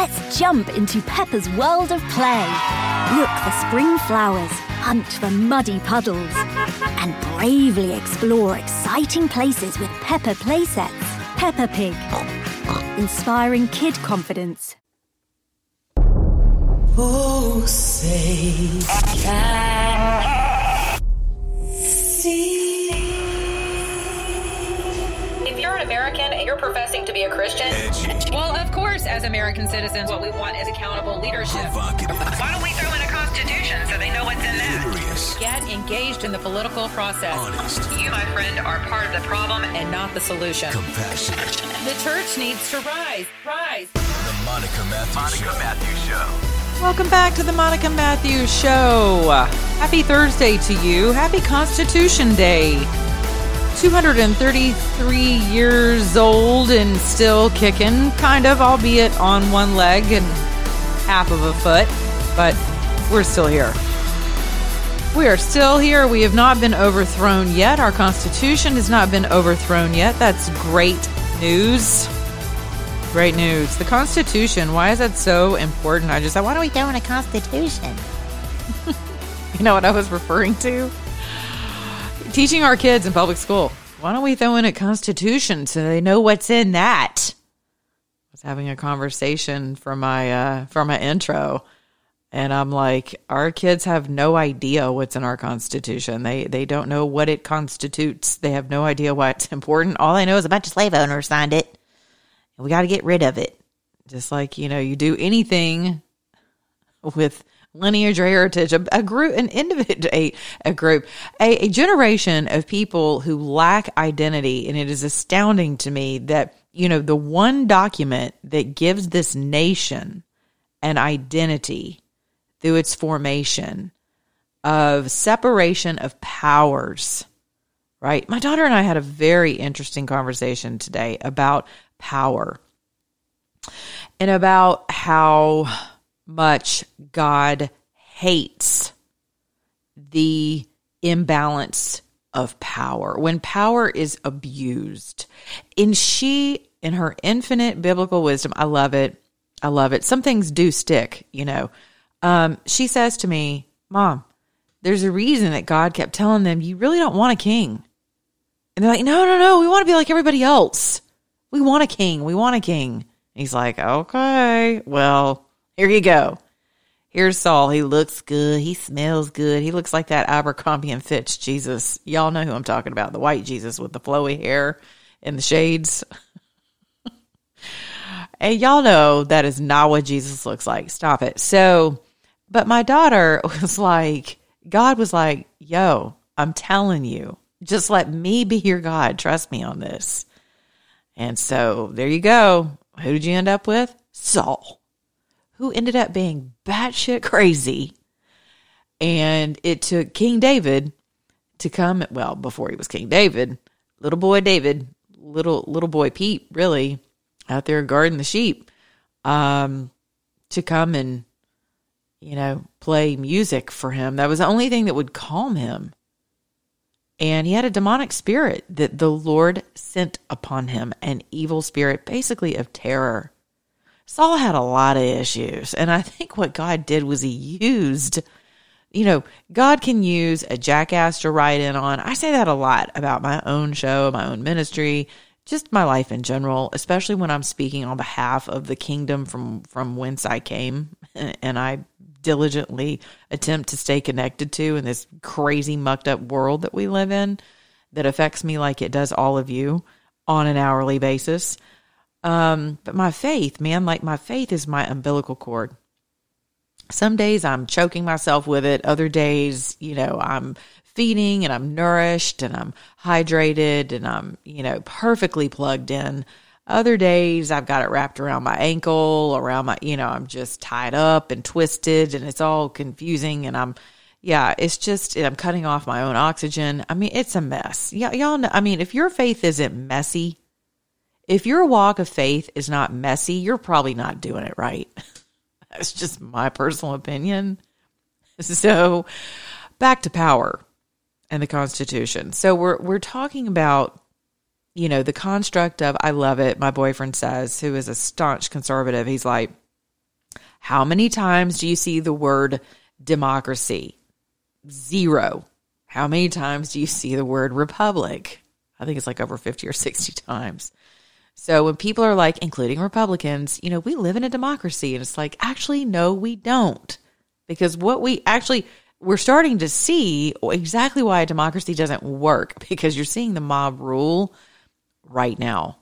Let's jump into Peppa's world of play. Look for spring flowers, hunt for muddy puddles, and bravely explore exciting places with Peppa playsets. Peppa Pig. Inspiring kid confidence. Oh, say American and you're professing to be a Christian, well, of course, as American citizens, what we want is accountable leadership. Why don't we throw in a constitution so they know what's in that? Get engaged in the political process. You, my friend, are part of the problem and not the solution. Compassionate. The church needs to rise. Rise. The Monica Matthews Show. Matthews Show. Welcome back to the Monica Matthews Show. Happy Thursday to you. Happy Constitution Day. 233 years old and still kicking, kind of, albeit on one leg and half of a foot, but we're still here. We are still here. We have not been overthrown yet. Our Constitution has not been overthrown yet. That's great news. Great news. The Constitution, why is that so important? I just thought, why don't we go in a Constitution? you know what I was referring to? Teaching our kids in public school. Why don't we throw in a Constitution so they know what's in that? I was having a conversation for my uh, for my intro, and I'm like, our kids have no idea what's in our Constitution. They they don't know what it constitutes. They have no idea why it's important. All they know is a bunch of slave owners signed it and we got to get rid of it. Just like you know, you do anything with lineage or heritage, a, a group, an individual, a, a group, a, a generation of people who lack identity, and it is astounding to me that you know the one document that gives this nation an identity through its formation of separation of powers right? My daughter and I had a very interesting conversation today about power and about how much God hates the imbalance of power when power is abused. And she, in her infinite biblical wisdom, I love it. I love it. Some things do stick, you know. Um, she says to me, Mom, there's a reason that God kept telling them, you really don't want a king. And they're like, no, no, no, we want to be like everybody else. We want a king. We want a king. He's like, okay, well, here you go. Here's Saul. He looks good. He smells good. He looks like that Abercrombie and Fitch Jesus. Y'all know who I'm talking about. The white Jesus with the flowy hair and the shades. and y'all know that is not what Jesus looks like. Stop it. So, but my daughter was like, God was like, yo, I'm telling you, just let me be your God. Trust me on this. And so there you go. Who did you end up with? Saul, who ended up being batshit crazy. And it took King David to come, well, before he was King David, little boy David, little little boy Pete, really, out there guarding the sheep, um, to come and, you know, play music for him. That was the only thing that would calm him and he had a demonic spirit that the Lord sent upon him, an evil spirit, basically of terror. Saul had a lot of issues, and I think what God did was he used, you know, God can use a jackass to ride in on. I say that a lot about my own show, my own ministry, just my life in general, especially when I'm speaking on behalf of the kingdom from from whence I came, and I diligently attempt to stay connected to in this crazy mucked up world that we live in that affects me like it does all of you on an hourly basis. Um, but my faith, man, like my faith is my umbilical cord. Some days I'm choking myself with it. Other days, you know, I'm feeding and I'm nourished and I'm hydrated and I'm, you know, perfectly plugged in. Other days I've got it wrapped around my ankle, around my, you know, I'm just tied up and twisted and it's all confusing and I'm, yeah, it's just, I'm cutting off my own oxygen. I mean, it's a mess. Y- y'all know, I mean, if your faith isn't messy, if your walk of faith is not messy, you're probably not doing it right. That's just my personal opinion. So back to power and the Constitution. So we're, we're talking about you know, the construct of I love it, my boyfriend says, who is a staunch conservative, he's like, How many times do you see the word democracy? Zero. How many times do you see the word republic? I think it's like over 50 or 60 times. So when people are like, including Republicans, you know, we live in a democracy. And it's like, actually, no, we don't. Because what we actually, we're starting to see exactly why a democracy doesn't work because you're seeing the mob rule right now.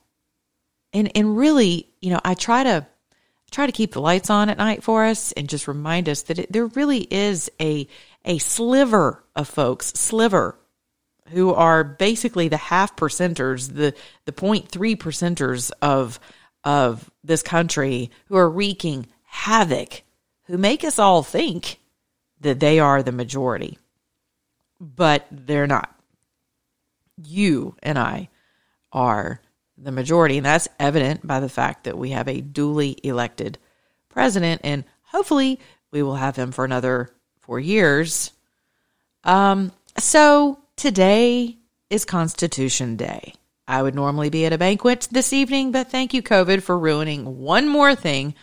And and really, you know, I try to try to keep the lights on at night for us and just remind us that it, there really is a a sliver of folks, sliver who are basically the half percenters, the the 0.3 percenters of of this country who are wreaking havoc, who make us all think that they are the majority. But they're not. You and I are the majority. And that's evident by the fact that we have a duly elected president, and hopefully we will have him for another four years. Um, so today is Constitution Day. I would normally be at a banquet this evening, but thank you, COVID, for ruining one more thing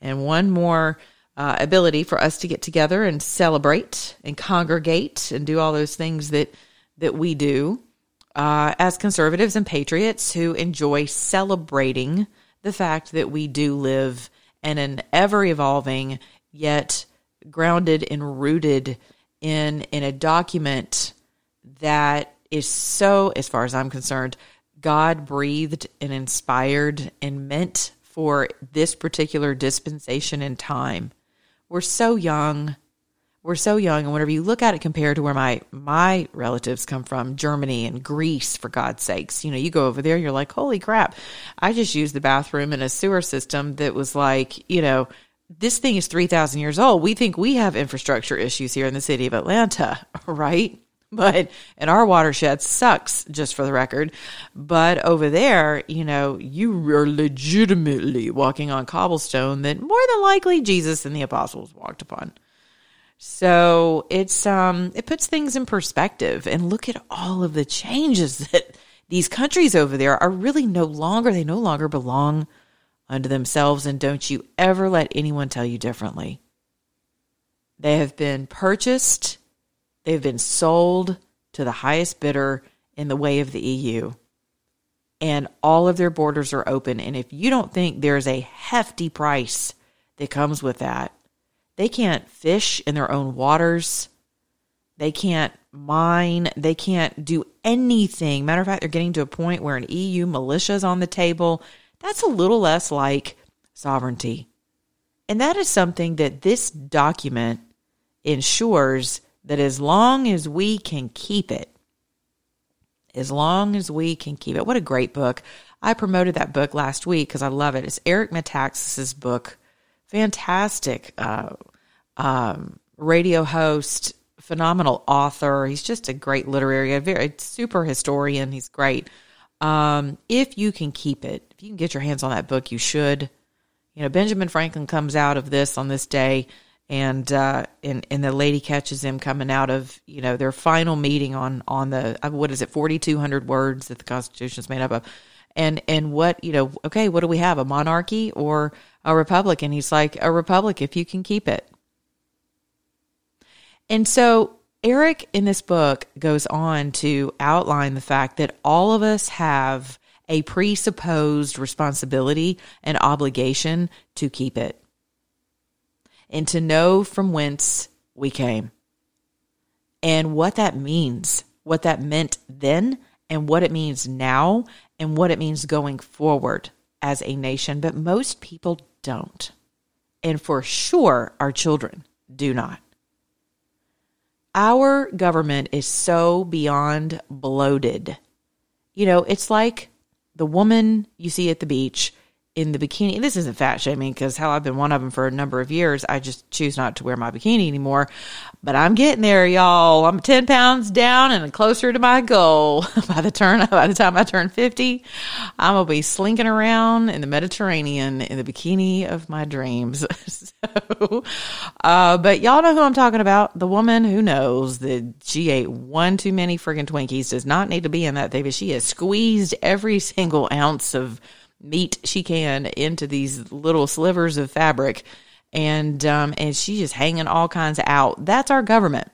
and one more uh, ability for us to get together and celebrate and congregate and do all those things that that we do uh, as conservatives and patriots who enjoy celebrating the fact that we do live in an ever evolving yet grounded and rooted in in a document that is so as far as I'm concerned God breathed and inspired and meant for this particular dispensation in time. We're so young. We're so young. And whenever you look at it compared to where my my relatives come from germany and greece for god's sakes you know you go over there you're like holy crap. I just used the bathroom in a sewer system that was like you know this thing is 3000 years old. We think we have infrastructure issues here in the city of atlanta right but and our watershed sucks just for the record. But over there you know you are legitimately walking on cobblestone that more than likely jesus and the apostles walked upon. So it's um it puts things in perspective. And look at all of the changes that these countries over there are really no longer they no longer belong unto themselves. And don't you ever let anyone tell you differently. They have been purchased, they've been sold to the highest bidder in the way of the EU. And all of their borders are open and if you don't think there's a hefty price that comes with that, they can't fish in their own waters. They can't mine. They can't do anything. Matter of fact, they're getting to a point where an EU militia is on the table. That's a little less like sovereignty. And that is something that this document ensures that as long as we can keep it, as long as we can keep it. What a great book. I promoted that book last week because I love it. It's Eric Metaxas's book, fantastic uh, um, radio host, phenomenal author. He's just a great literary, a very super historian. He's great. Um, if you can keep it, if you can get your hands on that book, you should. You know, Benjamin Franklin comes out of this on this day, and uh, and and the lady catches them coming out of you know their final meeting on on the uh, what is it forty two hundred words that the Constitution is made up of, and and what you know okay what do we have a monarchy or a republic? And he's like a republic if you can keep it. And so eric in this book goes on to outline the fact that all of us have a presupposed responsibility and obligation to keep it and to know from whence we came and what that means what that meant then and what it means now and what it means going forward as a nation, but most people don't. And for sure, our children do not. Our government is so beyond bloated. You know, it's like the woman you see at the beach in the bikini. This isn't fat shaming because hell, I've been one of them for a number of years. I just choose not to wear my bikini anymore. But I'm getting there, y'all. I'm 10 pounds down and closer to my goal. by the turn, by the time I turn 50, I'm gonna be slinking around in the Mediterranean in the bikini of my dreams. so, uh, but y'all know who I'm talking about. The woman who knows that she ate one too many friggin' Twinkies does not need to be in that thing, she has squeezed every single ounce of meat she can into these little slivers of fabric and um, and she's just hanging all kinds out. That's our government.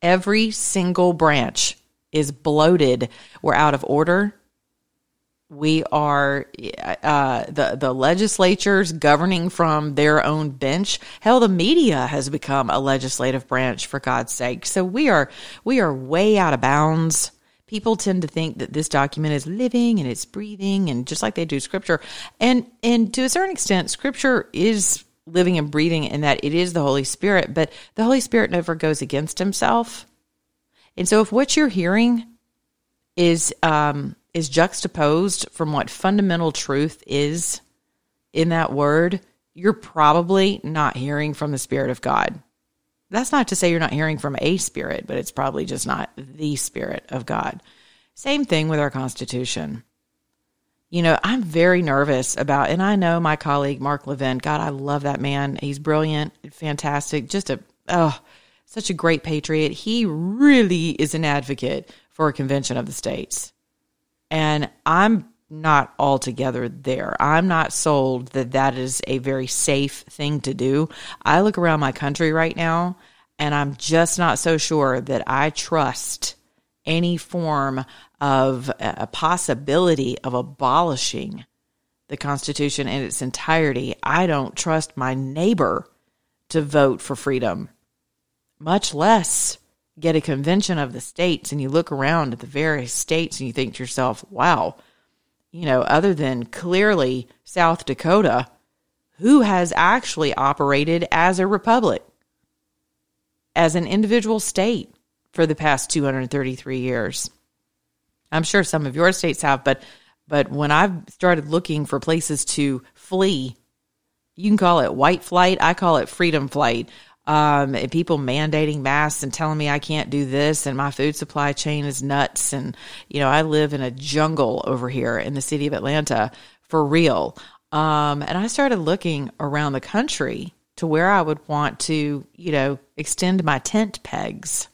Every single branch is bloated. We're out of order. We are uh, the the legislatures governing from their own bench. Hell, the media has become a legislative branch for God's sake. So we are we are way out of bounds people tend to think that this document is living and it's breathing and just like they do scripture. And and to a certain extent scripture is living and breathing in that it is the holy spirit but the holy spirit never goes against himself. And so if what you're hearing is um is juxtaposed from what fundamental truth is in that word you're probably not hearing from the spirit of god that's not to say you're not hearing from a spirit, but it's probably just not the spirit of God. Same thing with our Constitution. You know, I'm very nervous about, and I know my colleague Mark Levin. God, I love that man. He's brilliant, fantastic, just a oh, such a great patriot. He really is an advocate for a convention of the states, and I'm not altogether there. I'm not sold that that is a very safe thing to do. I look around my country right now and I'm just not so sure that I trust any form of a possibility of abolishing the Constitution in its entirety. I don't trust my neighbor to vote for freedom, much less get a convention of the states. And you look around at the various states and you think to yourself, wow you know, other than clearly South Dakota, who has actually operated as a republic, as an individual state for the past 233 years. I'm sure some of your states have, but but when I've started looking for places to flee, you can call it white flight, I call it freedom flight um, people mandating masks and telling me I can't do this and my food supply chain is nuts. And, you know, I live in a jungle over here in the city of Atlanta for real. Um, and I started looking around the country to where I would want to, you know, extend my tent pegs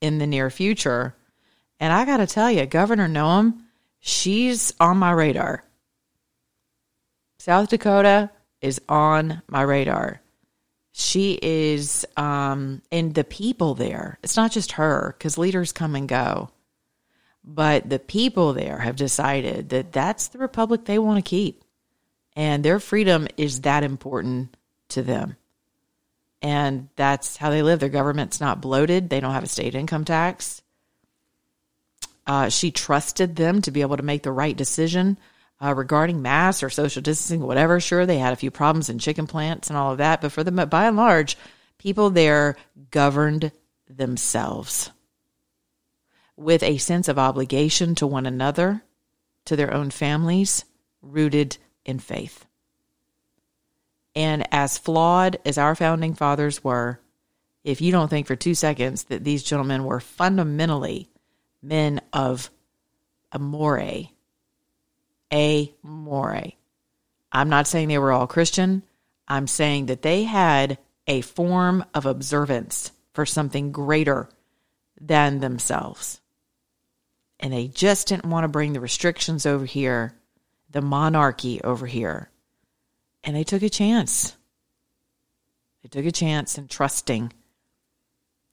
in the near future. And I got to tell you, Governor Noem, she's on my radar. South Dakota is on my radar she is um and the people there. It's not just her because leaders come and go. But the people there have decided that that's the republic they want to keep. And their freedom is that important to them. And that's how they live. Their government's not bloated. They don't have a state income tax. Uh, she trusted them to be able to make the right decision uh, regarding masks or social distancing, whatever. Sure, they had a few problems in chicken plants and all of that, but for the by and large, people there governed themselves with a sense of obligation to one another, to their own families, rooted in faith. And as flawed as our founding fathers were, if you don't think for two seconds that these gentlemen were fundamentally men of amore, amore. I'm not saying they were all Christian. I'm saying that they had a form of observance for something greater than themselves. And they just didn't want to bring the restrictions over here, the monarchy over here. And they took a chance. They took a chance in trusting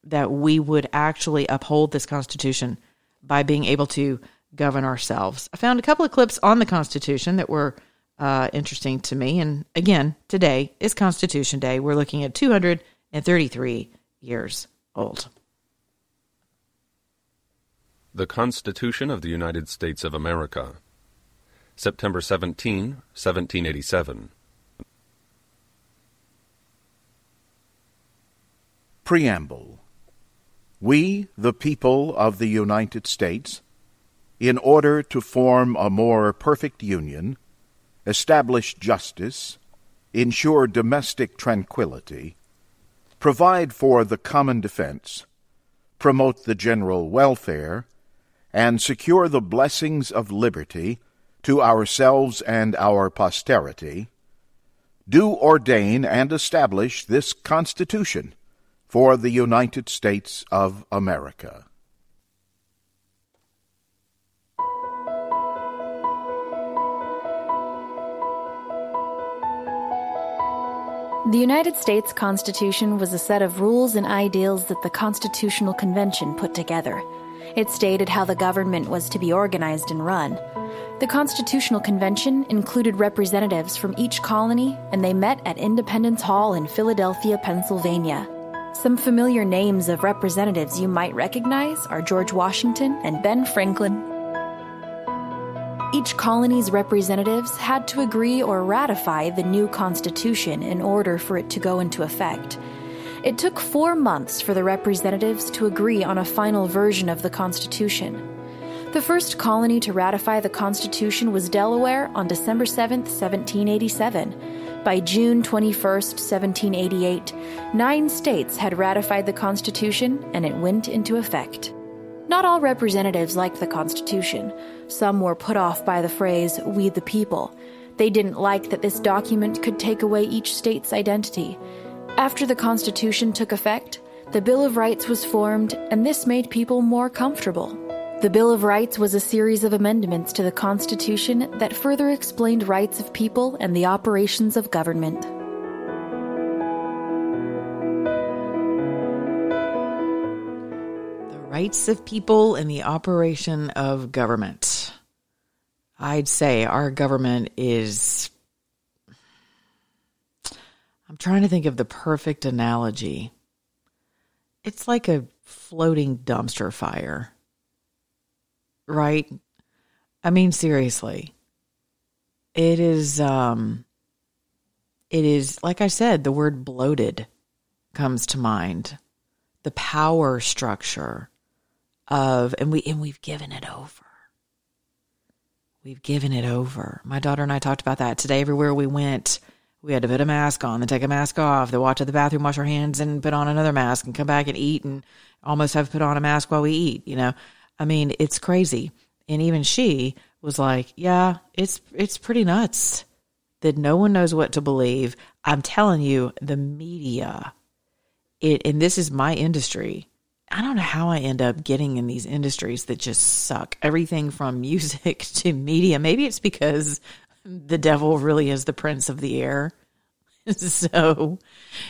that we would actually uphold this Constitution by being able to govern ourselves. I found a couple of clips on the Constitution that were uh, interesting to me. And again, today is Constitution Day. We're looking at 233 years old. The Constitution of the United States of America, September 17, 1787. Preamble We, the people of the United States, in order to form a more perfect union, establish justice, ensure domestic tranquility, provide for the common defense, promote the general welfare, and secure the blessings of liberty to ourselves and our posterity, do ordain and establish this Constitution for the United States of America. The United States Constitution was a set of rules and ideals that the Constitutional Convention put together. It stated how the government was to be organized and run. The Constitutional Convention included representatives from each colony, and they met at Independence Hall in Philadelphia, Pennsylvania. Some familiar names of representatives you might recognize are George Washington and Ben Franklin. Each colony's representatives had to agree or ratify the new Constitution in order for it to go into effect. It took four months for the representatives to agree on a final version of the Constitution. The first colony to ratify the Constitution was Delaware on December 7, 1787. By June 21, 1788, nine states had ratified the Constitution and it went into effect. Not all representatives liked the Constitution. Some were put off by the phrase, we the people. They didn't like that this document could take away each state's identity. After the Constitution took effect, the Bill of Rights was formed, and this made people more comfortable. The Bill of Rights was a series of amendments to the Constitution that further explained rights of people and the operations of government. Rights of people and the operation of government. I'd say our government is. I'm trying to think of the perfect analogy. It's like a floating dumpster fire, right? I mean, seriously. It is, um, it is, like I said, the word bloated comes to mind. The power structure of and we and we've given it over. We've given it over. My daughter and I talked about that today. Everywhere we went, we had to put a mask on, then take a mask off, then walk to the bathroom, wash our hands, and put on another mask, and come back and eat, and almost have put on a mask while we eat. You know, I mean, it's crazy. And even she was like, "Yeah, it's it's pretty nuts that no one knows what to believe." I'm telling you, the media, it, and this is my industry I don't know how I end up getting in these industries that just suck. Everything from music to media. Maybe it's because the devil really is the prince of the air. So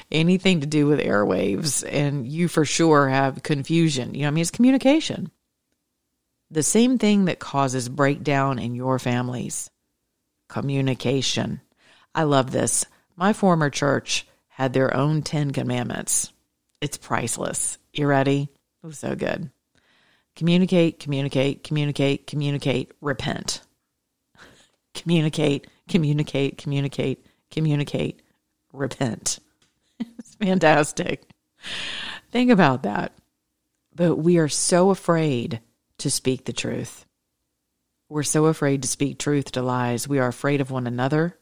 anything to do with airwaves, and you for sure have confusion. You know, I mean, it's communication. The same thing that causes breakdown in your families communication. I love this. My former church had their own 10 commandments. It's priceless. You ready? Was so good. Communicate, communicate, communicate, communicate, repent. communicate, communicate, communicate, communicate, repent. it's fantastic. Think about that. But we are so afraid to speak the truth. We're so afraid to speak truth to lies. We are afraid of one another.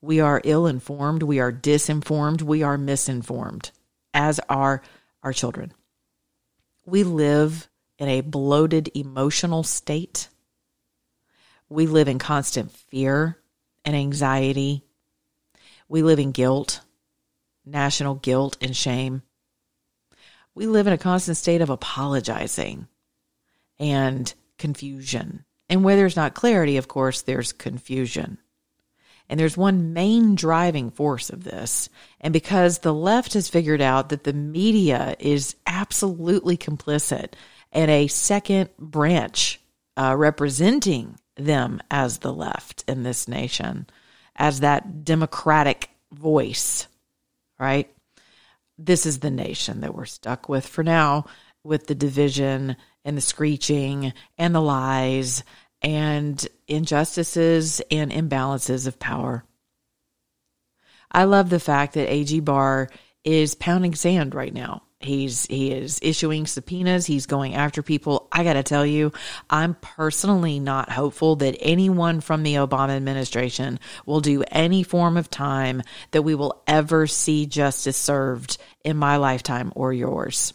We are ill informed. We are disinformed. We are misinformed, as are our children. We live in a bloated emotional state. We live in constant fear and anxiety. We live in guilt, national guilt and shame. We live in a constant state of apologizing and confusion. And where there's not clarity, of course, there's confusion. And there's one main driving force of this. And because the left has figured out that the media is absolutely complicit and a second branch uh, representing them as the left in this nation, as that democratic voice, right? This is the nation that we're stuck with for now, with the division and the screeching and the lies and injustices and imbalances of power. I love the fact that AG Barr is pounding sand right now. He's he is issuing subpoenas. He's going after people. I got to tell you, I'm personally not hopeful that anyone from the Obama administration will do any form of time that we will ever see justice served in my lifetime or yours.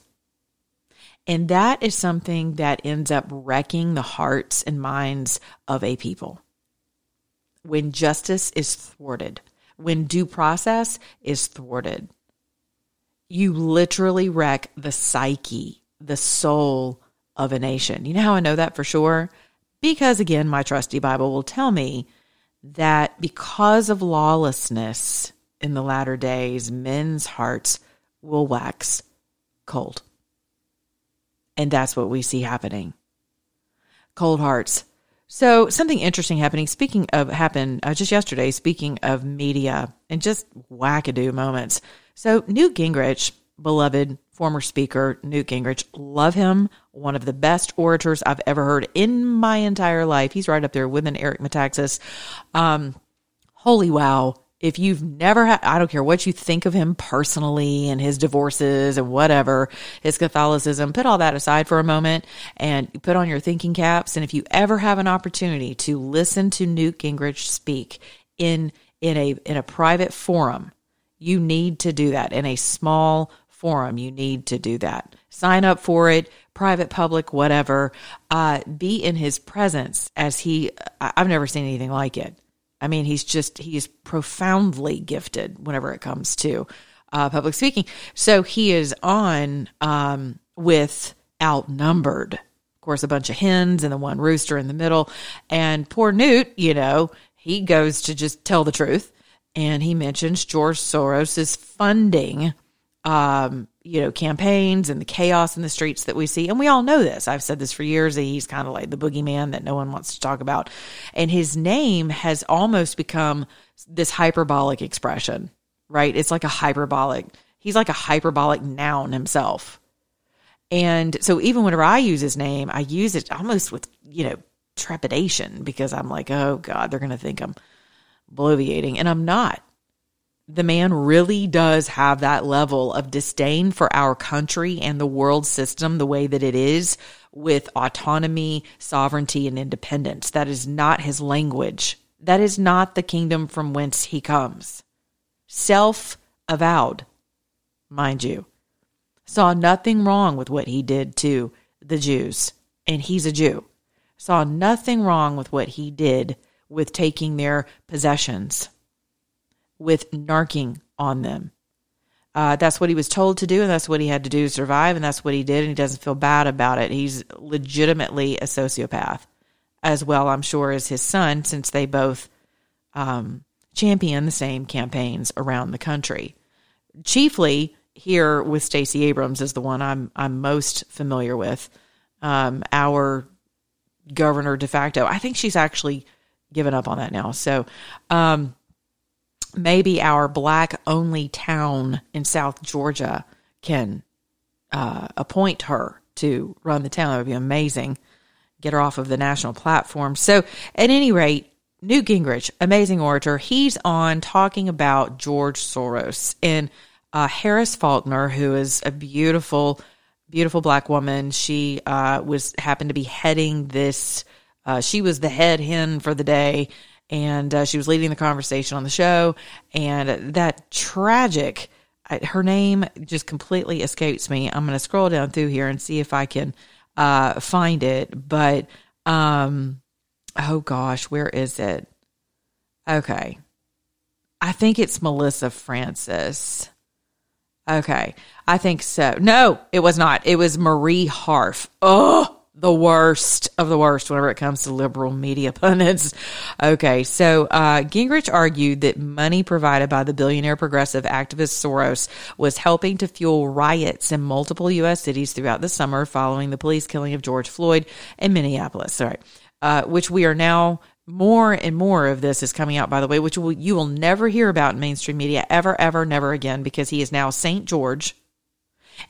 And that is something that ends up wrecking the hearts and minds of a people. When justice is thwarted, when due process is thwarted, you literally wreck the psyche, the soul of a nation. You know how I know that for sure? Because again, my trusty Bible will tell me that because of lawlessness, in the latter days, men's hearts will wax cold. And that's what we see happening. Cold hearts. So something interesting happening. Speaking of happened uh, just yesterday. Speaking of media and just wackadoo moments. So Newt Gingrich, beloved former speaker Newt Gingrich, love him. One of the best orators I've ever heard in my entire life. He's right up there with an Eric Metaxas. Um, holy wow! If you've never had, I don't care what you think of him personally and his divorces and whatever, his Catholicism, put all that aside for a moment and put on your thinking caps. And if you ever have an opportunity to listen to Newt Gingrich speak in, in a, in a private forum, you need to do that in a small forum. You need to do that. Sign up for it, private, public, whatever. Uh, be in his presence as he, I've never seen anything like it I mean, he's just, he's profoundly gifted whenever it comes to uh, public speaking. So he is on um, with outnumbered, of course, a bunch of hens and the one rooster in the middle. And poor Newt, you know, he goes to just tell the truth. And he mentions George Soros's funding um, you know, campaigns and the chaos in the streets that we see. And we all know this. I've said this for years he's kind of like the boogeyman that no one wants to talk about. And his name has almost become this hyperbolic expression, right? It's like a hyperbolic, he's like a hyperbolic noun himself. And so even whenever I use his name, I use it almost with, you know, trepidation because I'm like, oh God, they're going to think I'm bloviating. And I'm not the man really does have that level of disdain for our country and the world system the way that it is with autonomy, sovereignty, and independence. That is not his language. That is not the kingdom from whence he comes. Self avowed, mind you, saw nothing wrong with what he did to the Jews, and he's a Jew. Saw nothing wrong with what he did with taking their possessions with narking on them. Uh, that's what he was told to do, and that's what he had to do to survive, and that's what he did, and he doesn't feel bad about it. He's legitimately a sociopath, as well, I'm sure, as his son, since they both um, champion the same campaigns around the country. Chiefly here with Stacey Abrams is the one I'm I'm most familiar with. Um, our governor de facto. I think she's actually given up on that now. So, um, maybe our black only town in South Georgia can uh, appoint her to run the town. That would be amazing. Get her off of the national platform. So, at any rate, Newt Gingrich, amazing orator, he's on talking about George Soros and uh, Harris Faulkner, who is a beautiful, beautiful black woman. She uh, was happened to be heading this. Uh, she was the head hen for the day and uh, she was leading the conversation on the show. And that tragic, her name just completely escapes me. I'm going to scroll down through here and see if I can uh, find it. But um, oh gosh, where is it? Okay, I think it's Melissa Francis. Okay, I think so. No, it was not. It was Marie Harf. Oh, the worst of the worst whenever it comes to liberal media pundits. Okay, so uh, Gingrich argued that money provided by the billionaire progressive activist Soros was helping to fuel riots in multiple U.S. cities throughout the summer following the police killing of George Floyd in Minneapolis. Sorry, uh, which we are now more and more of this is coming out, by the way, which will, you will never hear about in mainstream media ever, ever, never again because he is now St. George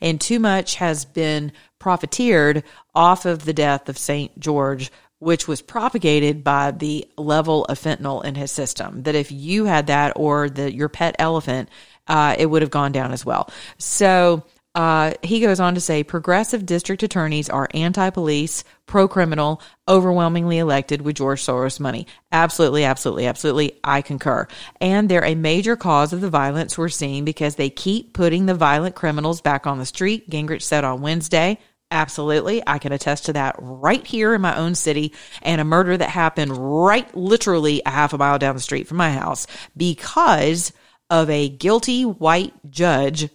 and too much has been profiteered off of the death of St. George, which was propagated by the level of fentanyl in his system. That if you had that or the, your pet elephant, uh, it would have gone down as well. So uh, he goes on to say progressive district attorneys are anti police, pro criminal, overwhelmingly elected with George Soros money. Absolutely, absolutely, absolutely. I concur. And they're a major cause of the violence we're seeing because they keep putting the violent criminals back on the street, Gingrich said on Wednesday. Absolutely. I can attest to that right here in my own city and a murder that happened right literally a half a mile down the street from my house because of a guilty white judge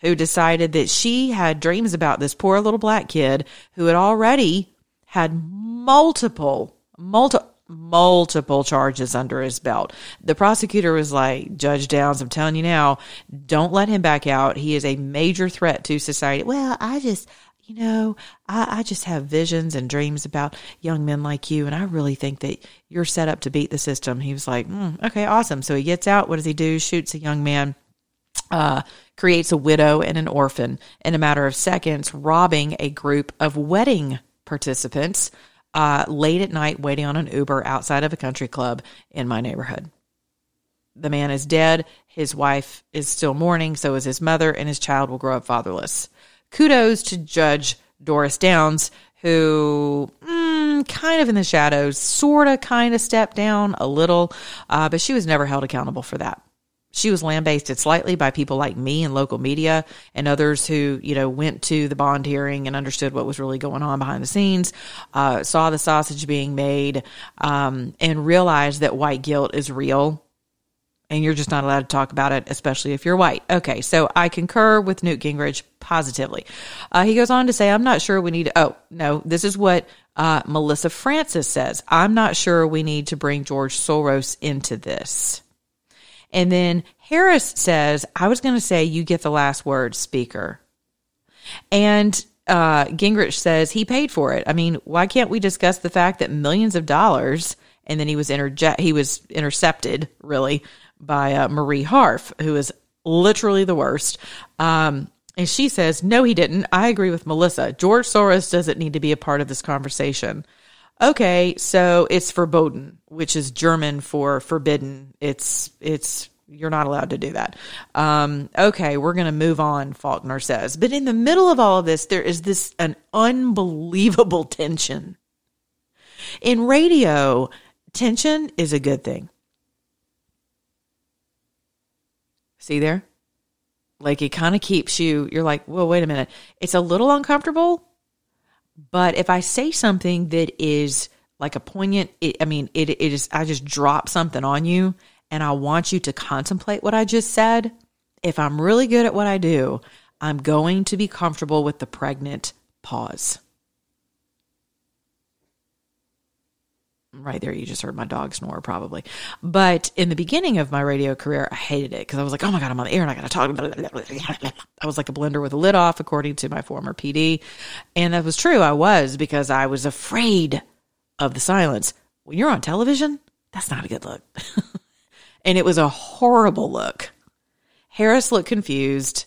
who decided that she had dreams about this poor little black kid who had already had multiple, multiple, multiple charges under his belt. The prosecutor was like, Judge Downs, I'm telling you now, don't let him back out. He is a major threat to society. Well, I just, you know, I, I just have visions and dreams about young men like you, and I really think that you're set up to beat the system. He was like, mm, okay, awesome. So he gets out. What does he do? Shoots a young man. Uh, creates a widow and an orphan in a matter of seconds, robbing a group of wedding participants uh, late at night waiting on an Uber outside of a country club in my neighborhood. The man is dead. His wife is still mourning. So is his mother, and his child will grow up fatherless. Kudos to Judge Doris Downs, who mm, kind of in the shadows, sort of kind of stepped down a little, uh, but she was never held accountable for that. She was lambasted slightly by people like me and local media and others who, you know, went to the bond hearing and understood what was really going on behind the scenes, uh, saw the sausage being made, um, and realized that white guilt is real and you're just not allowed to talk about it, especially if you're white. Okay, so I concur with Newt Gingrich positively. Uh, he goes on to say, I'm not sure we need to, oh, no, this is what uh, Melissa Francis says. I'm not sure we need to bring George Soros into this. And then Harris says, I was going to say, you get the last word, speaker. And uh, Gingrich says he paid for it. I mean, why can't we discuss the fact that millions of dollars, and then he was interje- he was intercepted really by uh, Marie Harf, who is literally the worst. Um, and she says, no, he didn't. I agree with Melissa. George Soros doesn't need to be a part of this conversation. Okay, so it's verboten, which is German for forbidden. It's it's you're not allowed to do that. Um, okay, we're going to move on, Faulkner says. But in the middle of all of this, there is this an unbelievable tension. In radio, tension is a good thing. See there? Like it kind of keeps you, you're like, well, wait a minute. It's a little uncomfortable, but if I say something that is like a poignant, it, I mean, it, it is, I just drop something on you and I want you to contemplate what I just said. If I'm really good at what I do, I'm going to be comfortable with the pregnant pause. Right there, you just heard my dog snore, probably. But in the beginning of my radio career, I hated it because I was like, oh my God, I'm on the air and I got to talk. I was like a blender with a lid off, according to my former PD. And that was true. I was because I was afraid of the silence. When you're on television, that's not a good look. and it was a horrible look. Harris looked confused.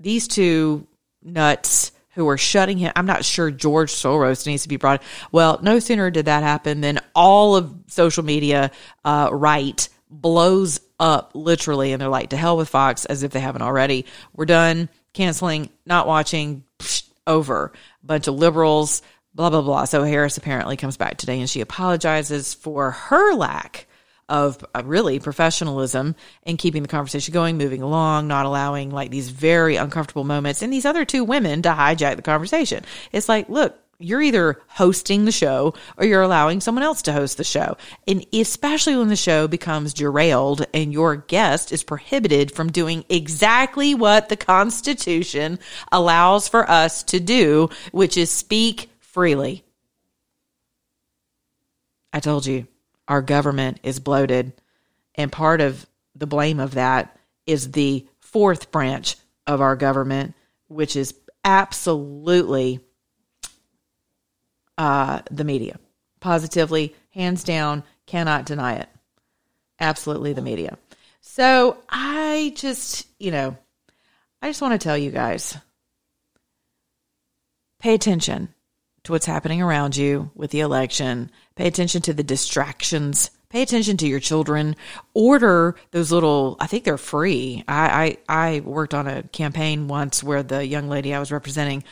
These two nuts who are shutting him. I'm not sure George Soros needs to be brought. Well, no sooner did that happen than all of social media uh, right blows up literally, and they're like, "To hell with Fox," as if they haven't already. We're done canceling, not watching. Psh, over. Bunch of liberals. Blah blah blah. So Harris apparently comes back today, and she apologizes for her lack of uh, really professionalism and keeping the conversation going, moving along, not allowing like these very uncomfortable moments and these other two women to hijack the conversation. It's like, look, you're either hosting the show or you're allowing someone else to host the show. And especially when the show becomes derailed and your guest is prohibited from doing exactly what the Constitution allows for us to do, which is speak freely. I told you our government is bloated. And part of the blame of that is the fourth branch of our government, which is absolutely uh, the media. Positively, hands down, cannot deny it. Absolutely the media. So I just, you know, I just want to tell you guys pay attention to what's happening around you with the election. Pay attention to the distractions. Pay attention to your children. Order those little, I think they're free. I, I, I worked on a campaign once where the young lady I was representing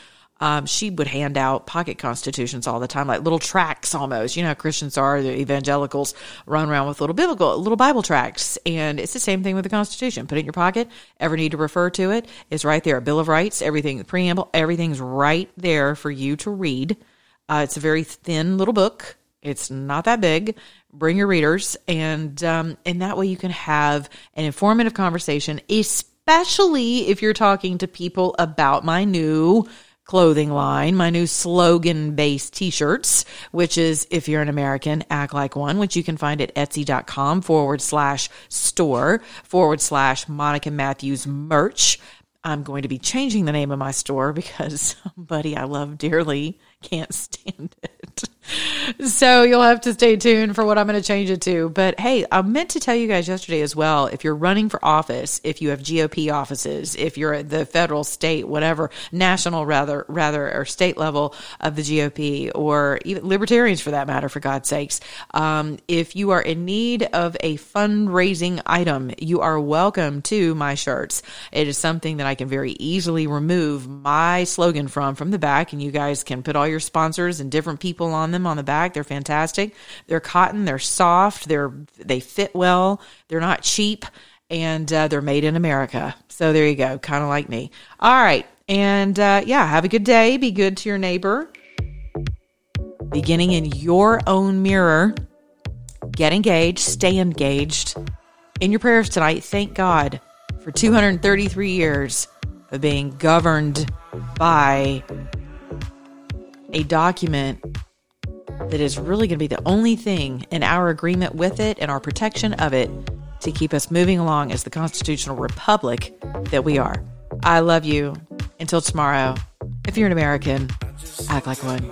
um, she would hand out pocket constitutions all the time, like little tracts almost. You know how Christians are, the evangelicals run around with little biblical, little Bible tracts. And it's the same thing with the Constitution. Put it in your pocket. Ever need to refer to it? It's right there. A Bill of Rights, everything, the preamble, everything's right there for you to read. Uh, it's a very thin little book. It's not that big. Bring your readers, and um, and that way you can have an informative conversation, especially if you're talking to people about my new clothing line, my new slogan based t shirts, which is if you're an American, act like one, which you can find at etsy.com forward slash store forward slash Monica Matthews merch. I'm going to be changing the name of my store because somebody I love dearly can't stand it. So you'll have to stay tuned for what I'm going to change it to. But hey, I meant to tell you guys yesterday as well if you're running for office, if you have GOP offices, if you're at the federal, state, whatever, national rather, rather, or state level of the GOP, or even libertarians for that matter, for God's sakes, um, if you are in need of a fundraising item, you are welcome to my shirts. It is something that I can very easily remove my slogan from from the back, and you guys can put all your sponsors and different people on them on the back. They're fantastic. They're cotton. They're soft. They're they fit well. They're not cheap, and uh, they're made in America. So there you go. Kind of like me. All right, and uh, yeah, have a good day. Be good to your neighbor. Beginning in your own mirror. Get engaged. Stay engaged. In your prayers tonight, thank God for 233 years of being governed by a document that is really going to be the only thing in our agreement with it and our protection of it to keep us moving along as the constitutional republic that we are. I love you. Until tomorrow, if you're an American, act like one.